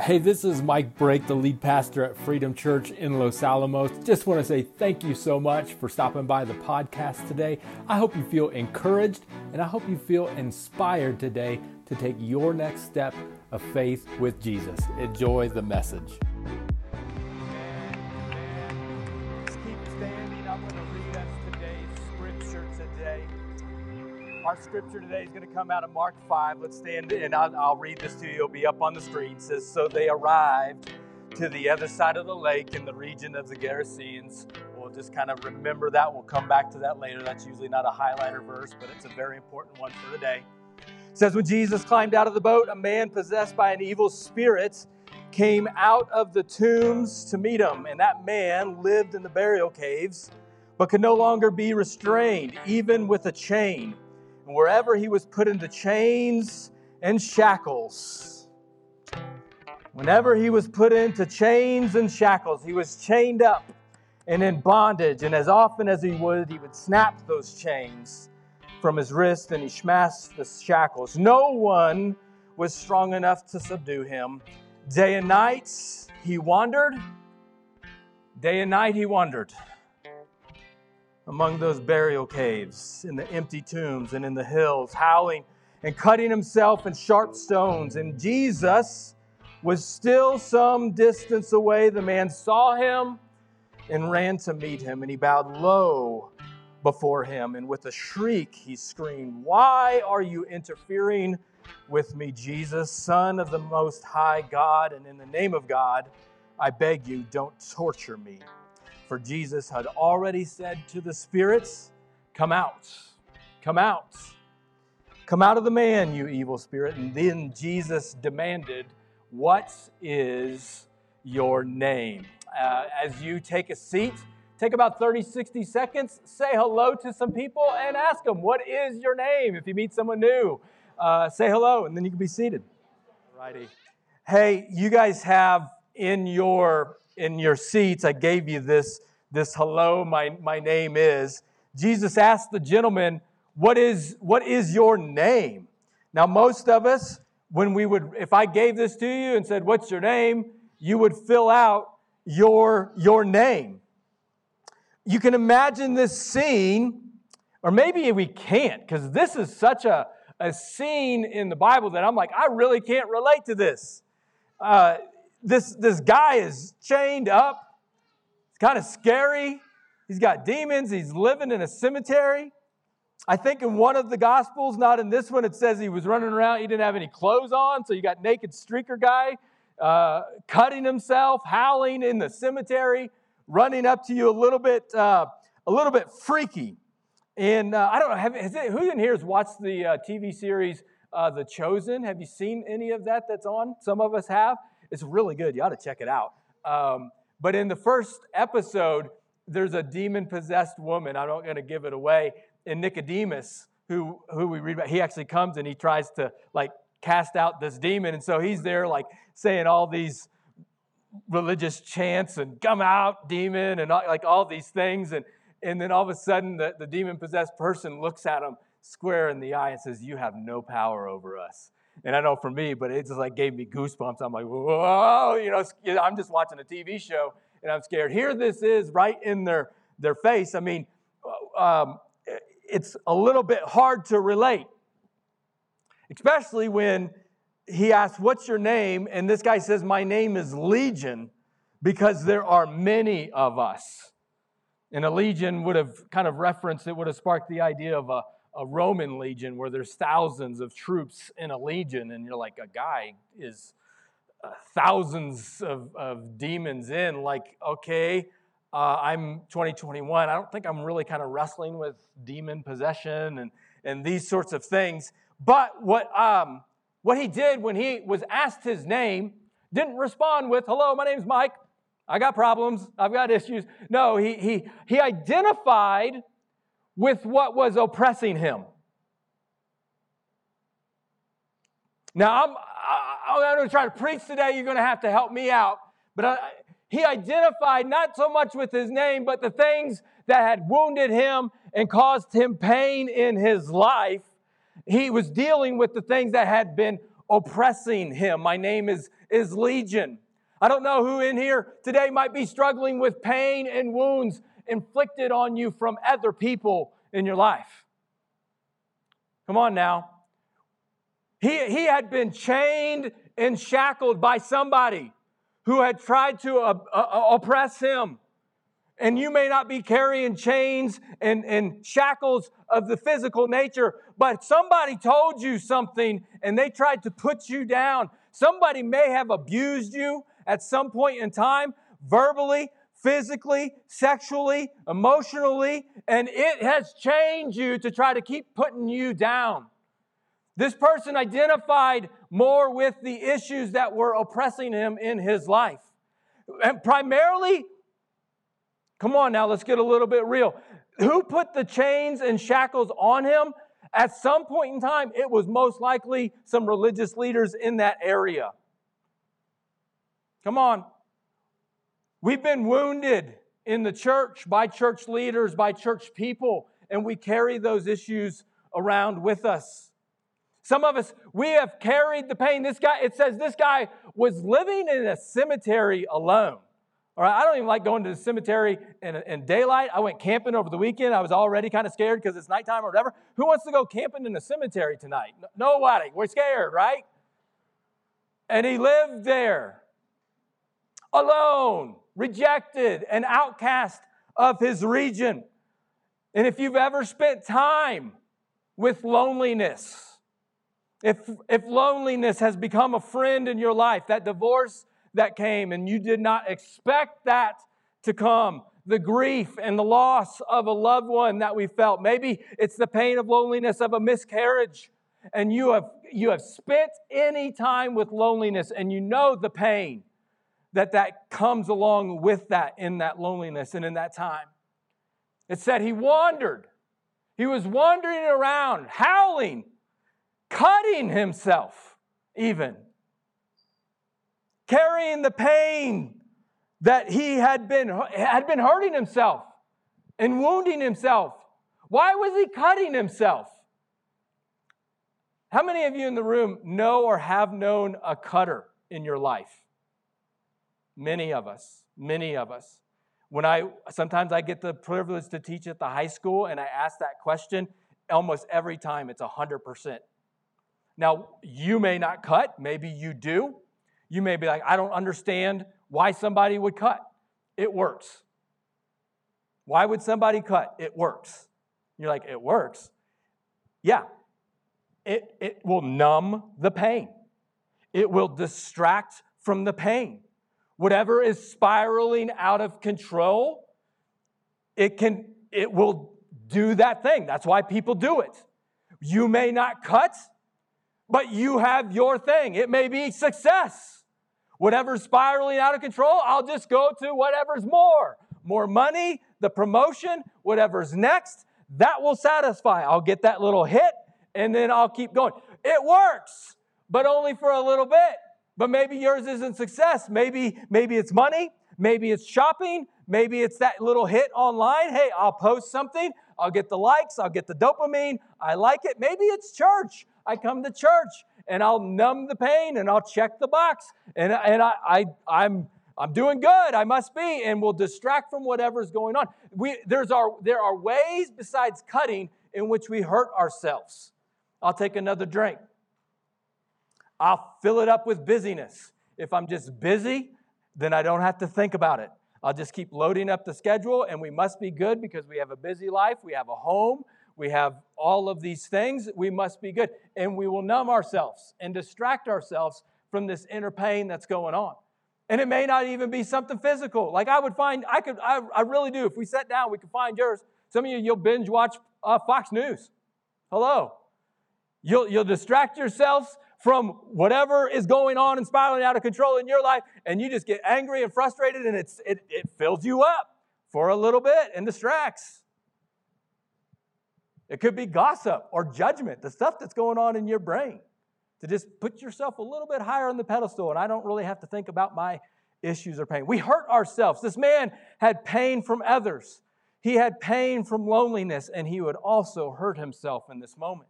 Hey, this is Mike Brake, the lead pastor at Freedom Church in Los Alamos. Just want to say thank you so much for stopping by the podcast today. I hope you feel encouraged and I hope you feel inspired today to take your next step of faith with Jesus. Enjoy the message. Our scripture today is going to come out of Mark 5. Let's stand and I'll, I'll, read this to you. It'll be up on the screen. It says, So they arrived to the other side of the lake in the region of the Gerasenes. We'll just kind of remember that. We'll come back to that later. That's usually not a highlighter verse, but it's a very important one for today. It says, When Jesus climbed out of the boat, a man possessed by an evil spirit came out of the tombs to meet him. And that man lived in the burial caves, but could no longer be restrained, even with a chain. And wherever he was put into chains and shackles, whenever he was put into chains and shackles, he was chained up and in bondage. And as often as he would, he would snap those chains from his wrist and he smashed the shackles. No one was strong enough to subdue him. Day and night he wandered. Day and night he wandered among those burial caves, in the empty tombs, and in the hills, howling and cutting himself in sharp stones. And Jesus was still some distance away. The man saw him and ran to meet him, and he bowed low before him. And with a shriek, he screamed, Why are you interfering with me, Jesus, Son of the Most High God? And in the name of God, I beg you, don't torture me. For Jesus had already said to the spirits, Come out, come out, come out of the man, you evil spirit. And then Jesus demanded, What is your name? Uh, as you take a seat, take about 30, 60 seconds, say hello to some people, and ask them, What is your name? If you meet someone new, uh, say hello, and then you can be seated. Righty. Hey, you guys have in your in your seats, I gave you this, this hello, my, my name is. Jesus asked the gentleman, what is, what is your name? Now, most of us, when we would, if I gave this to you and said, What's your name? you would fill out your, your name. You can imagine this scene, or maybe we can't, because this is such a, a scene in the Bible that I'm like, I really can't relate to this. Uh, this, this guy is chained up. Kind of scary. He's got demons. He's living in a cemetery. I think in one of the Gospels, not in this one, it says he was running around. He didn't have any clothes on. So you got naked streaker guy uh, cutting himself, howling in the cemetery, running up to you a little bit, uh, a little bit freaky. And uh, I don't know, have, it, who in here has watched the uh, TV series uh, The Chosen? Have you seen any of that that's on? Some of us have. It's really good. You ought to check it out. Um, but in the first episode, there's a demon possessed woman. I'm not going to give it away. And Nicodemus, who, who we read about, he actually comes and he tries to like cast out this demon. And so he's there like saying all these religious chants and come out, demon, and all, like all these things. And, and then all of a sudden, the, the demon possessed person looks at him square in the eye and says, You have no power over us. And I know for me, but it just like gave me goosebumps. I'm like, whoa, you know, I'm just watching a TV show and I'm scared. Here this is right in their, their face. I mean, um, it's a little bit hard to relate, especially when he asks, What's your name? And this guy says, My name is Legion because there are many of us. And a legion would have kind of referenced, it would have sparked the idea of a, a Roman legion where there's thousands of troops in a legion, and you're like, a guy is uh, thousands of, of demons in. Like, okay, uh, I'm 2021. I don't think I'm really kind of wrestling with demon possession and, and these sorts of things. But what, um, what he did when he was asked his name, didn't respond with, hello, my name's Mike. I got problems. I've got issues. No, he, he, he identified with what was oppressing him. Now, I'm, I'm going to try to preach today. You're going to have to help me out. But I, he identified not so much with his name, but the things that had wounded him and caused him pain in his life. He was dealing with the things that had been oppressing him. My name is, is Legion. I don't know who in here today might be struggling with pain and wounds inflicted on you from other people in your life. Come on now. He, he had been chained and shackled by somebody who had tried to uh, uh, oppress him. And you may not be carrying chains and, and shackles of the physical nature, but somebody told you something and they tried to put you down. Somebody may have abused you at some point in time, verbally, physically, sexually, emotionally, and it has changed you to try to keep putting you down. This person identified more with the issues that were oppressing him in his life. And primarily, come on now, let's get a little bit real. Who put the chains and shackles on him? At some point in time, it was most likely some religious leaders in that area. Come on. We've been wounded in the church by church leaders, by church people, and we carry those issues around with us. Some of us, we have carried the pain. This guy, it says this guy was living in a cemetery alone. All right, I don't even like going to the cemetery in, in daylight. I went camping over the weekend. I was already kind of scared because it's nighttime or whatever. Who wants to go camping in a cemetery tonight? Nobody. We're scared, right? And he lived there alone, rejected, and outcast of his region. And if you've ever spent time with loneliness, if, if loneliness has become a friend in your life, that divorce that came and you did not expect that to come, the grief and the loss of a loved one that we felt, maybe it's the pain of loneliness of a miscarriage, and you have, you have spent any time with loneliness and you know the pain that that comes along with that in that loneliness and in that time. It said he wandered. He was wandering around, howling, cutting himself, even, carrying the pain that he had been, had been hurting himself and wounding himself. Why was he cutting himself? How many of you in the room know or have known a cutter in your life? Many of us, many of us. When I sometimes I get the privilege to teach at the high school and I ask that question, almost every time it's 100%. Now, you may not cut, maybe you do. You may be like, I don't understand why somebody would cut. It works. Why would somebody cut? It works. You're like, it works. Yeah, it, it will numb the pain, it will distract from the pain whatever is spiraling out of control, it can it will do that thing. That's why people do it. You may not cut, but you have your thing. It may be success. Whatever's spiraling out of control, I'll just go to whatever's more. More money, the promotion, whatever's next, that will satisfy. I'll get that little hit and then I'll keep going. It works, but only for a little bit. But maybe yours isn't success. Maybe, maybe it's money. Maybe it's shopping. Maybe it's that little hit online. Hey, I'll post something. I'll get the likes. I'll get the dopamine. I like it. Maybe it's church. I come to church and I'll numb the pain and I'll check the box. And, and I, I, I'm, I'm doing good. I must be. And we'll distract from whatever's going on. We, there's our, there are ways besides cutting in which we hurt ourselves. I'll take another drink. I'll fill it up with busyness. If I'm just busy, then I don't have to think about it. I'll just keep loading up the schedule, and we must be good because we have a busy life, we have a home, we have all of these things. We must be good. And we will numb ourselves and distract ourselves from this inner pain that's going on. And it may not even be something physical. Like I would find, I could, I, I really do. If we sat down, we could find yours. Some of you, you'll binge watch uh, Fox News. Hello. You'll, you'll distract yourselves from whatever is going on and spiraling out of control in your life, and you just get angry and frustrated, and it's, it, it fills you up for a little bit and distracts. It could be gossip or judgment, the stuff that's going on in your brain, to just put yourself a little bit higher on the pedestal, and I don't really have to think about my issues or pain. We hurt ourselves. This man had pain from others, he had pain from loneliness, and he would also hurt himself in this moment.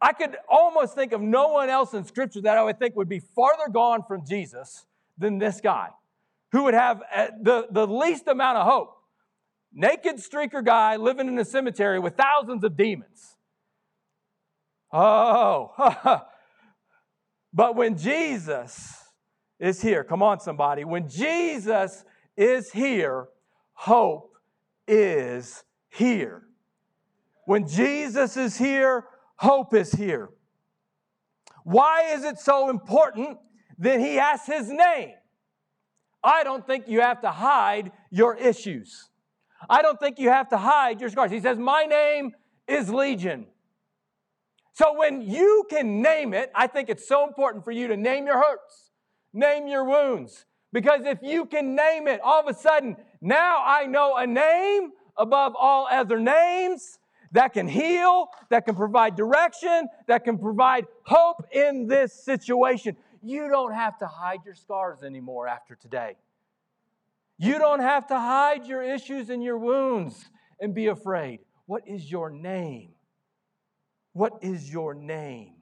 I could almost think of no one else in Scripture that I would think would be farther gone from Jesus than this guy, who would have uh, the, the least amount of hope. Naked streaker guy living in a cemetery with thousands of demons. Oh, but when Jesus is here, come on, somebody, when Jesus is here, hope is here. When Jesus is here, hope is here. Why is it so important that he has his name? I don't think you have to hide your issues. I don't think you have to hide your scars. He says, My name is Legion. So when you can name it, I think it's so important for you to name your hurts, name your wounds. Because if you can name it, all of a sudden, now I know a name above all other names that can heal, that can provide direction, that can provide hope in this situation. You don't have to hide your scars anymore after today. You don't have to hide your issues and your wounds and be afraid. What is your name? What is your name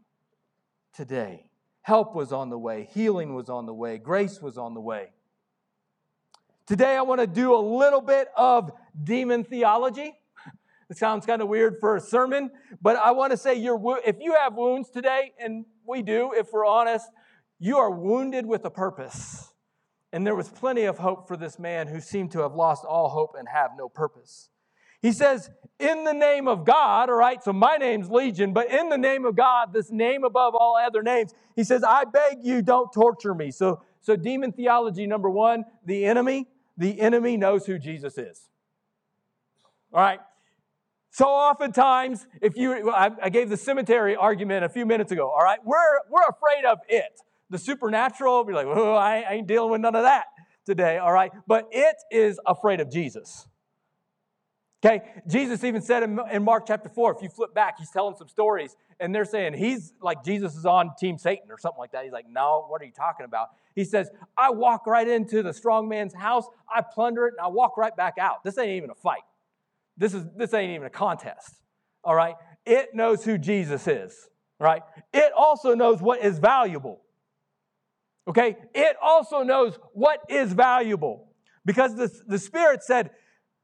today? Help was on the way, healing was on the way, grace was on the way. Today, I want to do a little bit of demon theology. It sounds kind of weird for a sermon, but I want to say you if you have wounds today, and we do, if we're honest, you are wounded with a purpose. And there was plenty of hope for this man who seemed to have lost all hope and have no purpose. He says, in the name of God, all right, so my name's Legion, but in the name of God, this name above all other names, he says, I beg you, don't torture me. So, so demon theology, number one, the enemy, the enemy knows who Jesus is. All right, so oftentimes, if you, I, gave the cemetery argument a few minutes ago, all right? We're, we're afraid of it. The supernatural, we're like, oh, I ain't dealing with none of that today, all right? But it is afraid of Jesus. Okay, Jesus even said in, in Mark chapter 4, if you flip back, he's telling some stories, and they're saying he's like Jesus is on Team Satan or something like that. He's like, no, what are you talking about? He says, I walk right into the strong man's house, I plunder it, and I walk right back out. This ain't even a fight. This, is, this ain't even a contest, all right? It knows who Jesus is, right? It also knows what is valuable, okay? It also knows what is valuable because the, the Spirit said,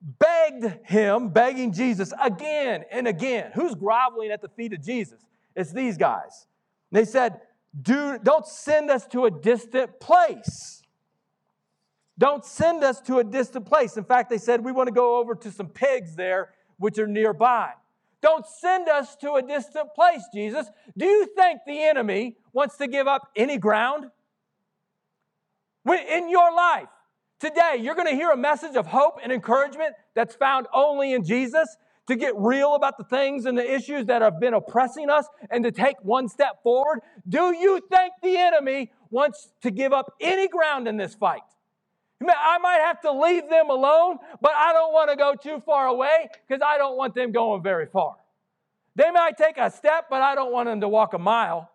begged him, begging Jesus again and again. Who's groveling at the feet of Jesus? It's these guys. They said, Do, Don't send us to a distant place. Don't send us to a distant place. In fact, they said, We want to go over to some pigs there, which are nearby. Don't send us to a distant place, Jesus. Do you think the enemy wants to give up any ground? In your life, today, you're going to hear a message of hope and encouragement that's found only in Jesus to get real about the things and the issues that have been oppressing us and to take one step forward. Do you think the enemy wants to give up any ground in this fight? I might have to leave them alone, but I don't want to go too far away because I don't want them going very far. They might take a step, but I don't want them to walk a mile.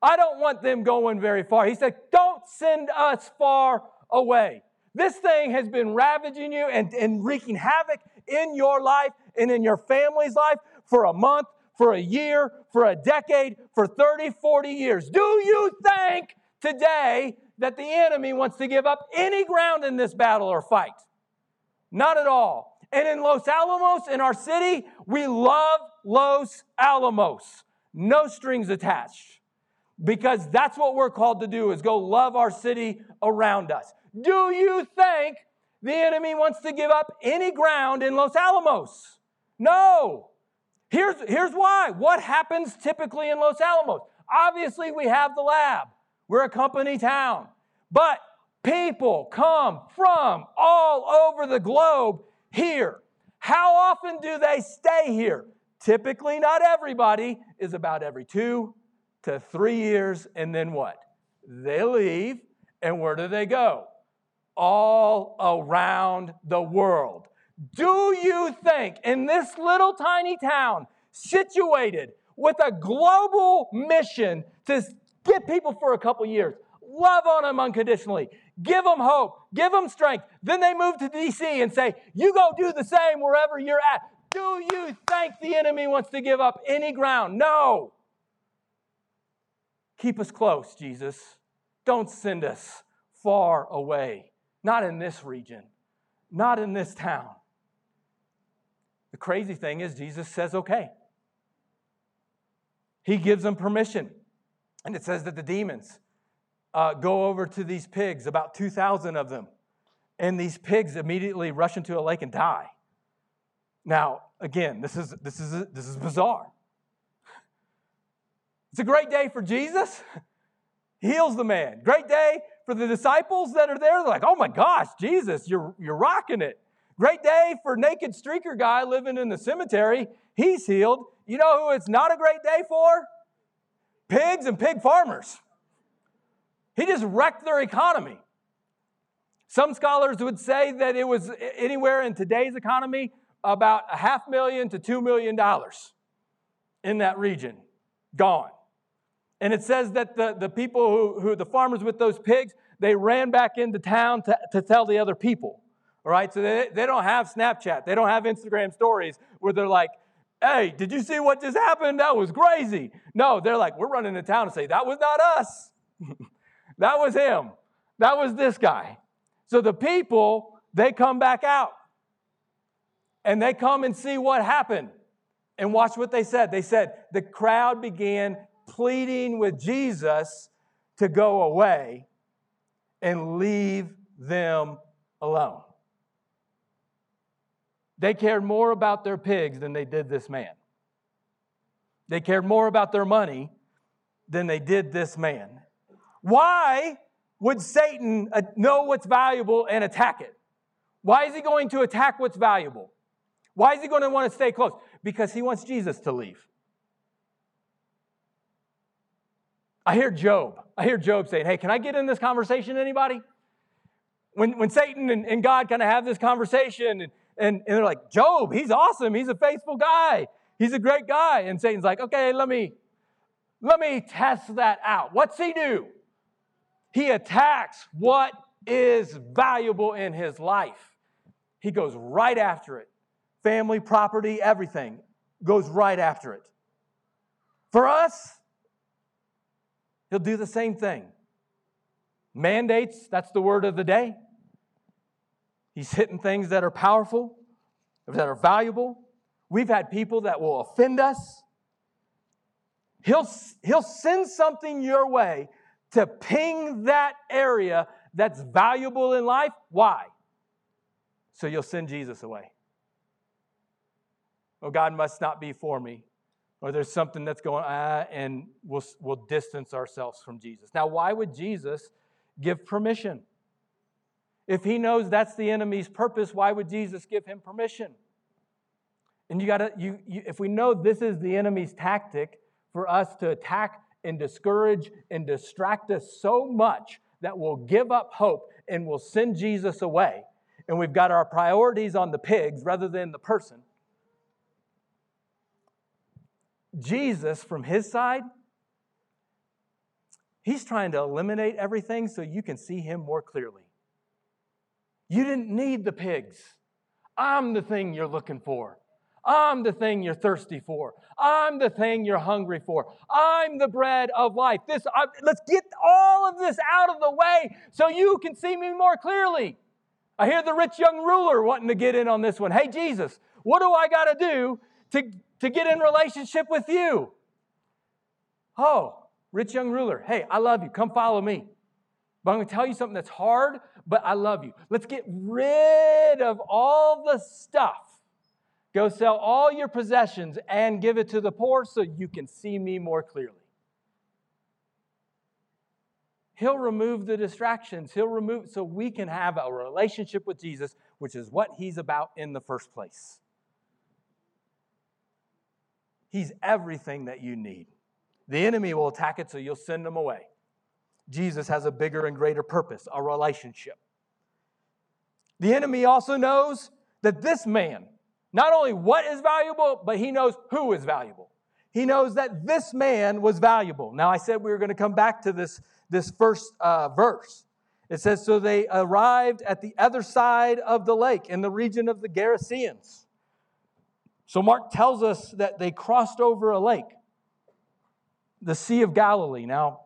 I don't want them going very far. He said, Don't send us far away. This thing has been ravaging you and, and wreaking havoc in your life and in your family's life for a month, for a year, for a decade, for 30, 40 years. Do you think today that the enemy wants to give up any ground in this battle or fight. Not at all. And in Los Alamos, in our city, we love Los Alamos. No strings attached. Because that's what we're called to do is go love our city around us. Do you think the enemy wants to give up any ground in Los Alamos? No. Here's, here's why. What happens typically in Los Alamos? Obviously, we have the lab. We're a company town. But people come from all over the globe here. How often do they stay here? Typically, not everybody, is about every two to three years, and then what? They leave, and where do they go? All around the world. Do you think in this little tiny town, situated with a global mission to get people for a couple years, love on them unconditionally, give them hope, give them strength. Then they move to DC and say, You go do the same wherever you're at. Do you think the enemy wants to give up any ground? No. Keep us close, Jesus. Don't send us far away, not in this region, not in this town. The crazy thing is, Jesus says, okay. He gives them permission. And it says that the demons uh, go over to these pigs, about 2,000 of them. And these pigs immediately rush into a lake and die. Now, again, this is, this is, this is bizarre. It's a great day for Jesus. Heals the man. Great day for the disciples that are there. They're like, oh my gosh, Jesus, you're, you're rocking it. Great day for naked streaker guy living in the cemetery. He's healed. You know who it's not a great day for? Pigs and pig farmers. He just wrecked their economy. Some scholars would say that it was anywhere in today's economy about a half million to two million dollars in that region gone. And it says that the, the people who, who, the farmers with those pigs, they ran back into town to, to tell the other people. All right, so they, they don't have Snapchat, they don't have Instagram stories where they're like, hey, did you see what just happened? That was crazy. No, they're like, we're running to town and say, that was not us. that was him. That was this guy. So the people, they come back out and they come and see what happened. And watch what they said. They said, the crowd began pleading with Jesus to go away and leave them alone. They cared more about their pigs than they did this man. They cared more about their money than they did this man. Why would Satan uh, know what's valuable and attack it? Why is he going to attack what's valuable? Why is he going to want to stay close? Because he wants Jesus to leave. I hear Job. I hear Job saying, Hey, can I get in this conversation, anybody? When, when Satan and, and God kind of have this conversation, and, and, and they're like, Job, he's awesome. He's a faithful guy. He's a great guy. And Satan's like, okay, let me, let me test that out. What's he do? He attacks what is valuable in his life. He goes right after it. Family, property, everything goes right after it. For us, he'll do the same thing. Mandates, that's the word of the day. He's hitting things that are powerful, that are valuable. We've had people that will offend us. He'll, he'll send something your way to ping that area that's valuable in life. Why? So you'll send Jesus away. Oh, God must not be for me. Or there's something that's going on, ah, and we'll, we'll distance ourselves from Jesus. Now, why would Jesus give permission? If he knows that's the enemy's purpose, why would Jesus give him permission? And you got to, you, you, if we know this is the enemy's tactic for us to attack and discourage and distract us so much that we'll give up hope and we'll send Jesus away, and we've got our priorities on the pigs rather than the person. Jesus, from his side, he's trying to eliminate everything so you can see him more clearly. You didn't need the pigs. I'm the thing you're looking for. I'm the thing you're thirsty for. I'm the thing you're hungry for. I'm the bread of life. This, I, let's get all of this out of the way so you can see me more clearly. I hear the rich young ruler wanting to get in on this one. Hey, Jesus, what do I got to do to, to get in relationship with you? Oh, rich young ruler, hey, I love you. Come follow me. But I'm going to tell you something that's hard, but I love you. Let's get rid of all the stuff. Go sell all your possessions and give it to the poor so you can see me more clearly. He'll remove the distractions. He'll remove so we can have a relationship with Jesus, which is what he's about in the first place. He's everything that you need. The enemy will attack it, so you'll send them away. Jesus has a bigger and greater purpose, a relationship. The enemy also knows that this man, not only what is valuable, but he knows who is valuable. He knows that this man was valuable. Now, I said we were going to come back to this, this first uh, verse. It says, So they arrived at the other side of the lake in the region of the Gerasenes. So Mark tells us that they crossed over a lake, the Sea of Galilee. Now,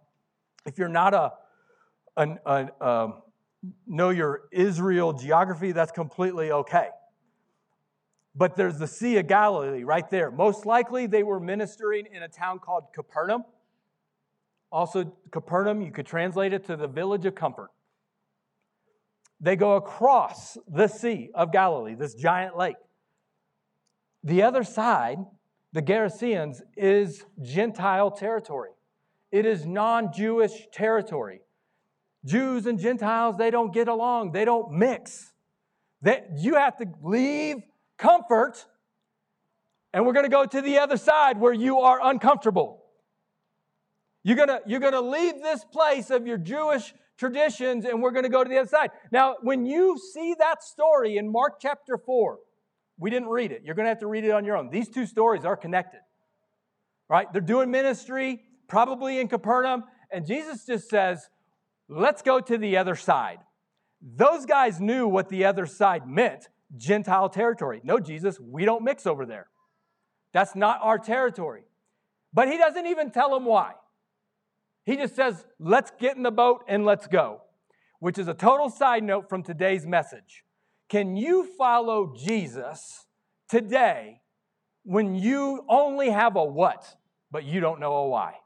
If you're not a, an, an um, know your Israel geography, that's completely okay. But there's the Sea of Galilee right there. Most likely they were ministering in a town called Capernaum. Also, Capernaum, you could translate it to the village of comfort. They go across the Sea of Galilee, this giant lake. The other side, the Gerasenes, is Gentile territory. It is non Jewish territory. Jews and Gentiles, they don't get along, they don't mix. They, you have to leave comfort, and we're going to go to the other side where you are uncomfortable. You're going to, you're going to leave this place of your Jewish traditions, and we're going to go to the other side. Now, when you see that story in Mark chapter 4, we didn't read it. You're going to have to read it on your own. These two stories are connected, right? They're doing ministry, probably in Capernaum, and Jesus just says, let's go to the other side. Those guys knew what the other side meant Gentile territory. No, Jesus, we don't mix over there. That's not our territory. But he doesn't even tell them why. He just says, let's get in the boat and let's go, which is a total side note from today's message. Can you follow Jesus today when you only have a what, but you don't know a why?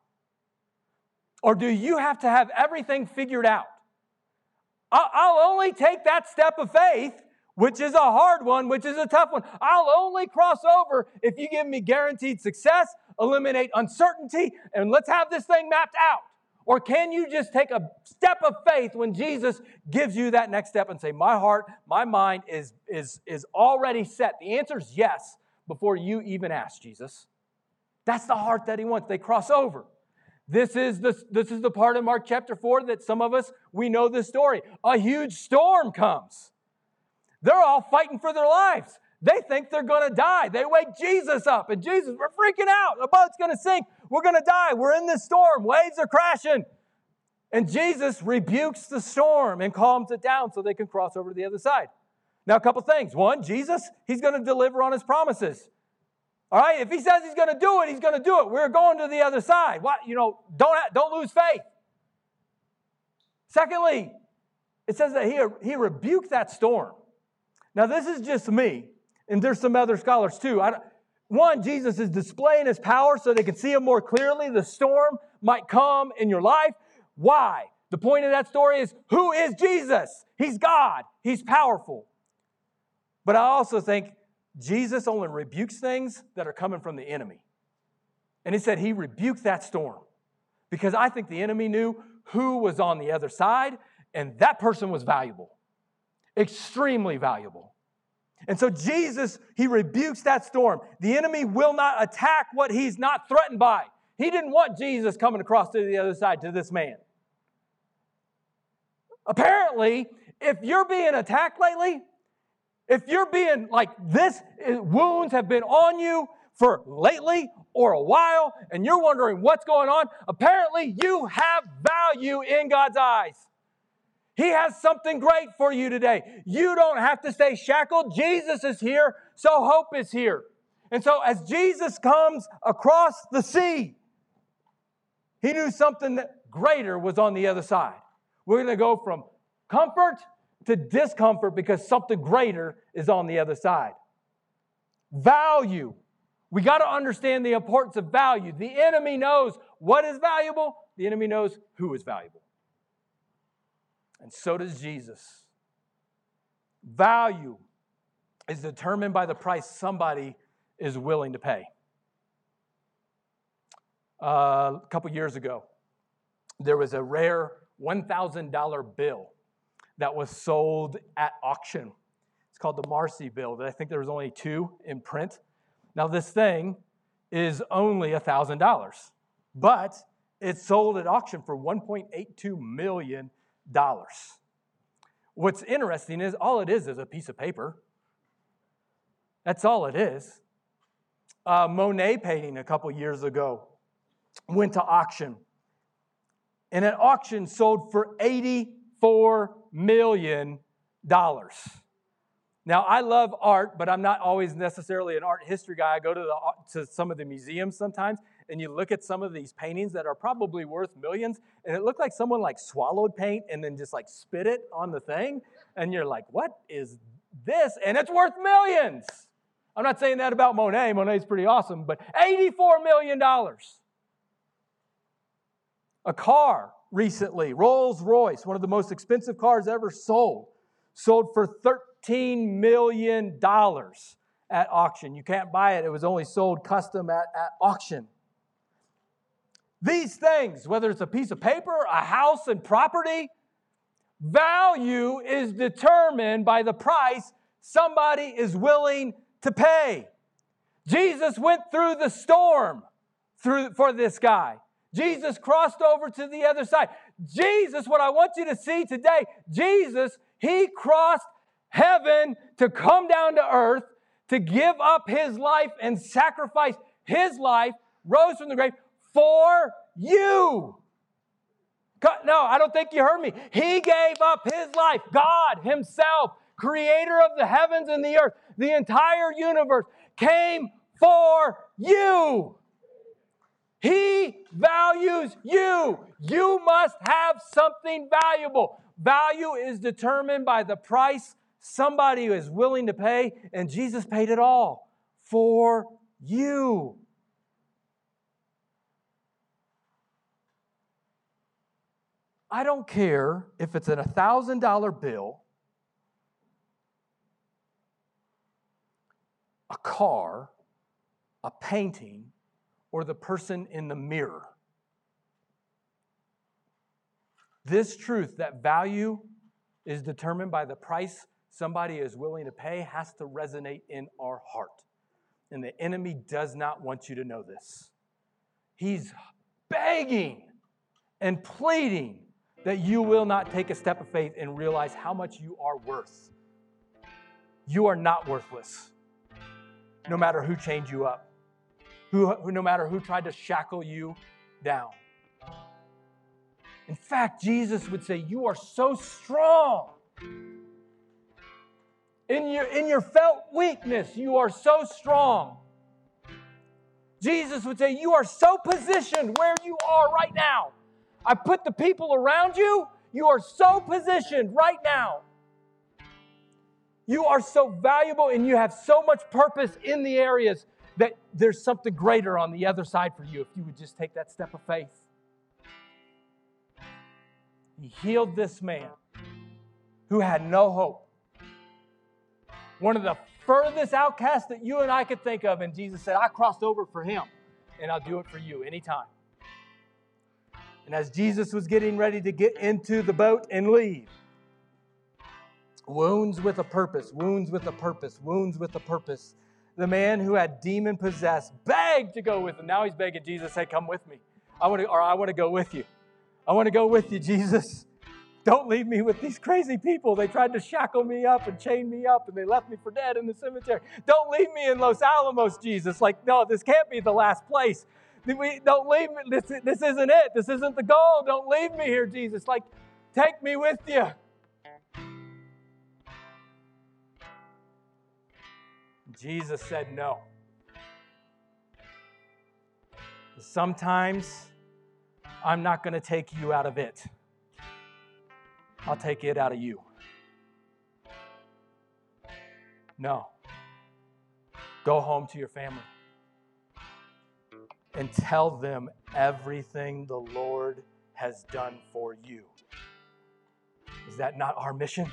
Or do you have to have everything figured out? I'll only take that step of faith which is a hard one, which is a tough one. I'll only cross over if you give me guaranteed success, eliminate uncertainty, and let's have this thing mapped out. Or can you just take a step of faith when Jesus gives you that next step and say, My heart, my mind is, is, is already set? The answer is yes before you even ask Jesus. That's the heart that he wants. They cross over. This is, the, this is the part of Mark chapter 4 that some of us, we know this story. A huge storm comes. They're all fighting for their lives. They think they're going to die. They wake Jesus up, and Jesus, we're freaking out. The boat's going to sink. We're going to die. We're in this storm. Waves are crashing. And Jesus rebukes the storm and calms it down so they can cross over to the other side. Now, a couple things. One, Jesus, he's going to deliver on his promises. All right, if he says he's going to do it, he's going to do it. We're going to the other side. What you know? Don't don't lose faith. Secondly, it says that he he rebuked that storm. Now, this is just me, and there's some other scholars too. one, Jesus is displaying his power so they can see him more clearly. The storm might come in your life. Why? The point of that story is who is Jesus? He's God, he's powerful. But I also think Jesus only rebukes things that are coming from the enemy. And he said he rebuked that storm because I think the enemy knew who was on the other side, and that person was valuable extremely valuable. And so Jesus, he rebukes that storm. The enemy will not attack what he's not threatened by. He didn't want Jesus coming across to the other side to this man. Apparently, if you're being attacked lately, if you're being like this, eh, wounds have been on you for lately or a while, and you're wondering what's going on, apparently you have value in God's eyes. He has something great for you today. You don't have to stay shackled. Jesus is here, so hope is here. And so, as Jesus comes across the sea, he knew something that greater was on the other side. We're going to go from comfort to discomfort because something greater is on the other side. Value. We got to understand the importance of value. The enemy knows what is valuable, the enemy knows who is valuable. And so does Jesus. Value is determined by the price somebody is willing to pay. Uh, a couple years ago, there was a rare $1,000 bill that was sold at auction. It's called the Marcy bill. I think there was only two in print. Now, this thing is only $1,000, but it's sold at auction for $1.82 million. What's interesting is all it is is a piece of paper. That's all it is. A Monet painting a couple years ago went to auction. And at auction sold for $84 million. dollars. Now, I love art, but I'm not always necessarily an art history guy. I go to, the, to some of the museums sometimes, and you look at some of these paintings that are probably worth millions, and it looked like someone like swallowed paint and then just like spit it on the thing, and you're like, what is this? And it's worth millions. I'm not saying that about Monet. Monet's pretty awesome, but $84 million. A car recently, Rolls Royce, one of the most expensive cars ever sold, sold for $13 million at auction. You can't buy it, it was only sold custom at, at auction. These things, whether it's a piece of paper, a house, and property, value is determined by the price somebody is willing to pay. Jesus went through the storm through, for this guy. Jesus crossed over to the other side. Jesus, what I want you to see today, Jesus, he crossed heaven to come down to earth to give up his life and sacrifice his life, rose from the grave for you. No, I don't think you heard me. He gave up his life. God Himself, creator of the heavens and the earth, the entire universe, came for you. He values you. You must have something valuable. Value is determined by the price somebody is willing to pay, and Jesus paid it all for you. I don't care if it's a $1,000 bill, a car, a painting, or the person in the mirror. This truth that value is determined by the price somebody is willing to pay has to resonate in our heart. And the enemy does not want you to know this. He's begging and pleading that you will not take a step of faith and realize how much you are worth. You are not worthless, no matter who chained you up, who, who, no matter who tried to shackle you down. In fact, Jesus would say, You are so strong. In your, in your felt weakness, you are so strong. Jesus would say, You are so positioned where you are right now. I put the people around you. You are so positioned right now. You are so valuable and you have so much purpose in the areas that there's something greater on the other side for you if you would just take that step of faith. He healed this man who had no hope. One of the furthest outcasts that you and I could think of. And Jesus said, I crossed over for him, and I'll do it for you anytime. And as Jesus was getting ready to get into the boat and leave, wounds with a purpose, wounds with a purpose, wounds with a purpose. The man who had demon possessed begged to go with him. Now he's begging Jesus, "Hey, come with me. I want to, or I want to go with you. I want to go with you, Jesus. Don't leave me with these crazy people. They tried to shackle me up and chain me up and they left me for dead in the cemetery. Don't leave me in Los Alamos, Jesus. Like, no, this can't be the last place. We, don't leave me. This, this isn't it. This isn't the goal. Don't leave me here, Jesus. Like, take me with you. Jesus said no. Sometimes I'm not going to take you out of it. I'll take it out of you. No. Go home to your family and tell them everything the Lord has done for you. Is that not our mission?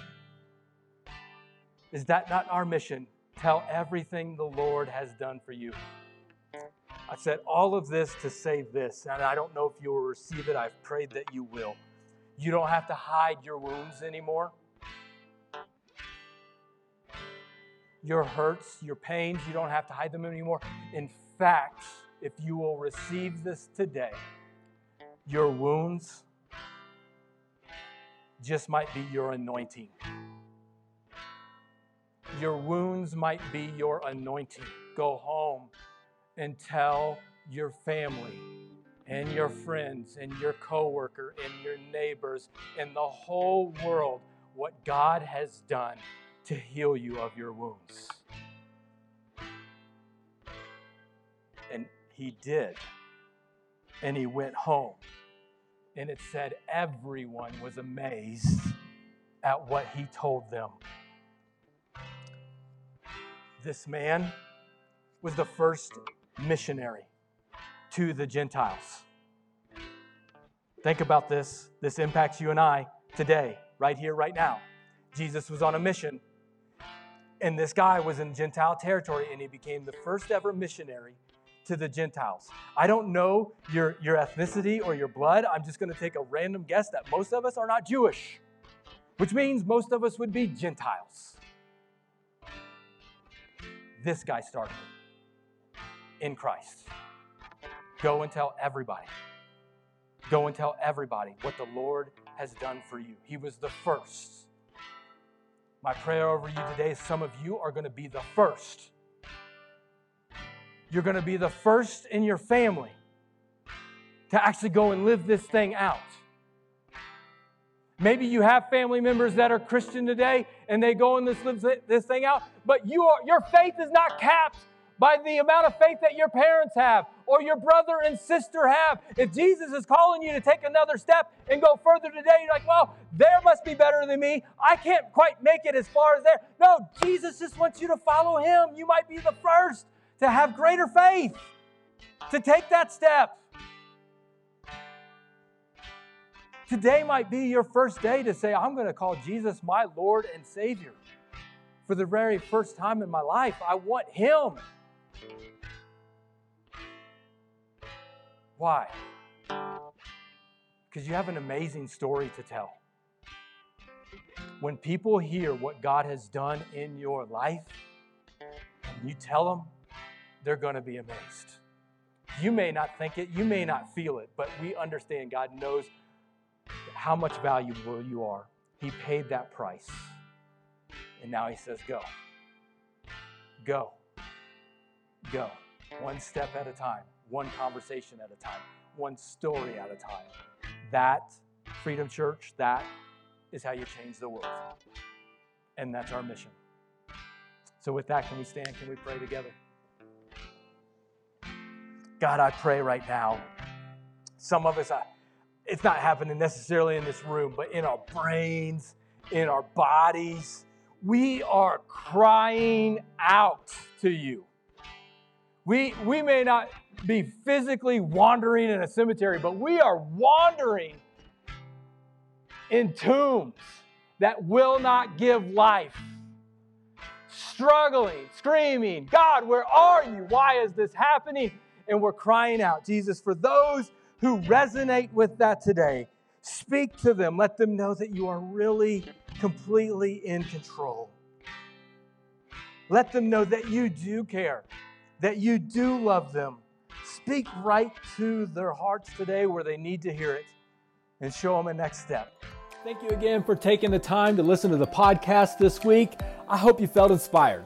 Is that not our mission? Tell everything the Lord has done for you. I said all of this to say this, and I don't know if you will receive it. I've prayed that you will. You don't have to hide your wounds anymore. Your hurts, your pains, you don't have to hide them anymore. In fact, if you will receive this today, your wounds just might be your anointing. Your wounds might be your anointing. Go home and tell your family and your friends and your coworker and your neighbors and the whole world what God has done to heal you of your wounds. And he did And he went home. And it said everyone was amazed at what he told them. This man was the first missionary to the Gentiles. Think about this. This impacts you and I today, right here, right now. Jesus was on a mission, and this guy was in Gentile territory, and he became the first ever missionary to the Gentiles. I don't know your, your ethnicity or your blood. I'm just going to take a random guess that most of us are not Jewish, which means most of us would be Gentiles. This guy started in Christ. Go and tell everybody. Go and tell everybody what the Lord has done for you. He was the first. My prayer over you today is some of you are going to be the first. You're going to be the first in your family to actually go and live this thing out. Maybe you have family members that are Christian today and they go and this this thing out, but you are, your faith is not capped by the amount of faith that your parents have or your brother and sister have. If Jesus is calling you to take another step and go further today, you're like, well, there must be better than me. I can't quite make it as far as there. No, Jesus just wants you to follow him. You might be the first to have greater faith, to take that step. Today might be your first day to say, I'm going to call Jesus my Lord and Savior. For the very first time in my life, I want Him. Why? Because you have an amazing story to tell. When people hear what God has done in your life, you tell them, they're going to be amazed. You may not think it, you may not feel it, but we understand God knows how much valuable you are. He paid that price. And now He says, Go. Go. Go. One step at a time one conversation at a time, one story at a time. That, Freedom Church, that is how you change the world. And that's our mission. So, with that, can we stand? Can we pray together? God, I pray right now. Some of us, I, it's not happening necessarily in this room, but in our brains, in our bodies, we are crying out to you. We, we may not be physically wandering in a cemetery, but we are wandering in tombs that will not give life. Struggling, screaming, God, where are you? Why is this happening? And we're crying out, Jesus, for those who resonate with that today, speak to them. Let them know that you are really completely in control. Let them know that you do care, that you do love them, Speak right to their hearts today where they need to hear it and show them a next step. Thank you again for taking the time to listen to the podcast this week. I hope you felt inspired